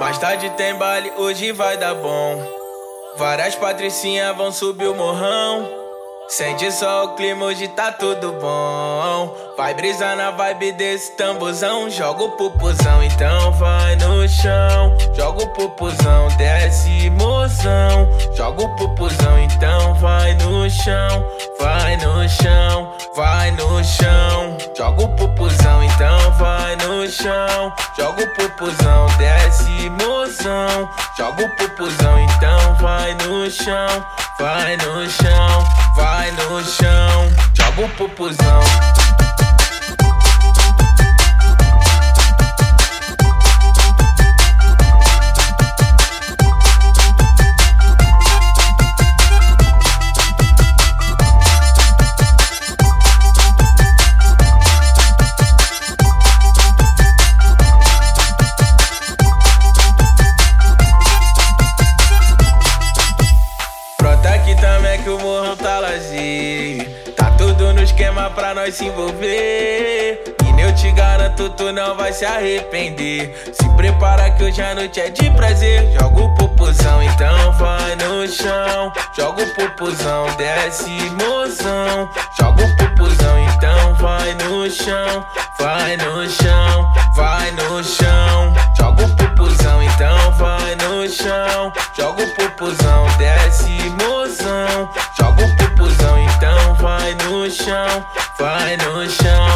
Mais tarde tem baile, hoje vai dar bom. Várias patricinhas vão subir o morrão. Sente só o clima, hoje tá tudo bom. Vai brisar na vibe desse tambozão. Joga o pupuzão, então vai no chão. Joga o pupuzão, desce mozão. Joga o pupuzão, então vai no chão. Vai no chão, vai no chão. Joga o pupuzão, então vai chão. Joga o pupuzão, desce mozão. Joga o pupuzão, então vai no chão. Vai no chão, vai no chão, joga o pupuzão. Tá tudo no esquema pra nós se envolver. E eu te garanto, tu não vai se arrepender. Se prepara que hoje a noite é de prazer. Joga o popozão, então vai no chão. Joga o popozão, desce mozão. Joga o popozão, então vai no chão. Vai no chão, vai no chão. Joga o popozão, então vai no chão. Joga o popozão, desce mozão. Joga o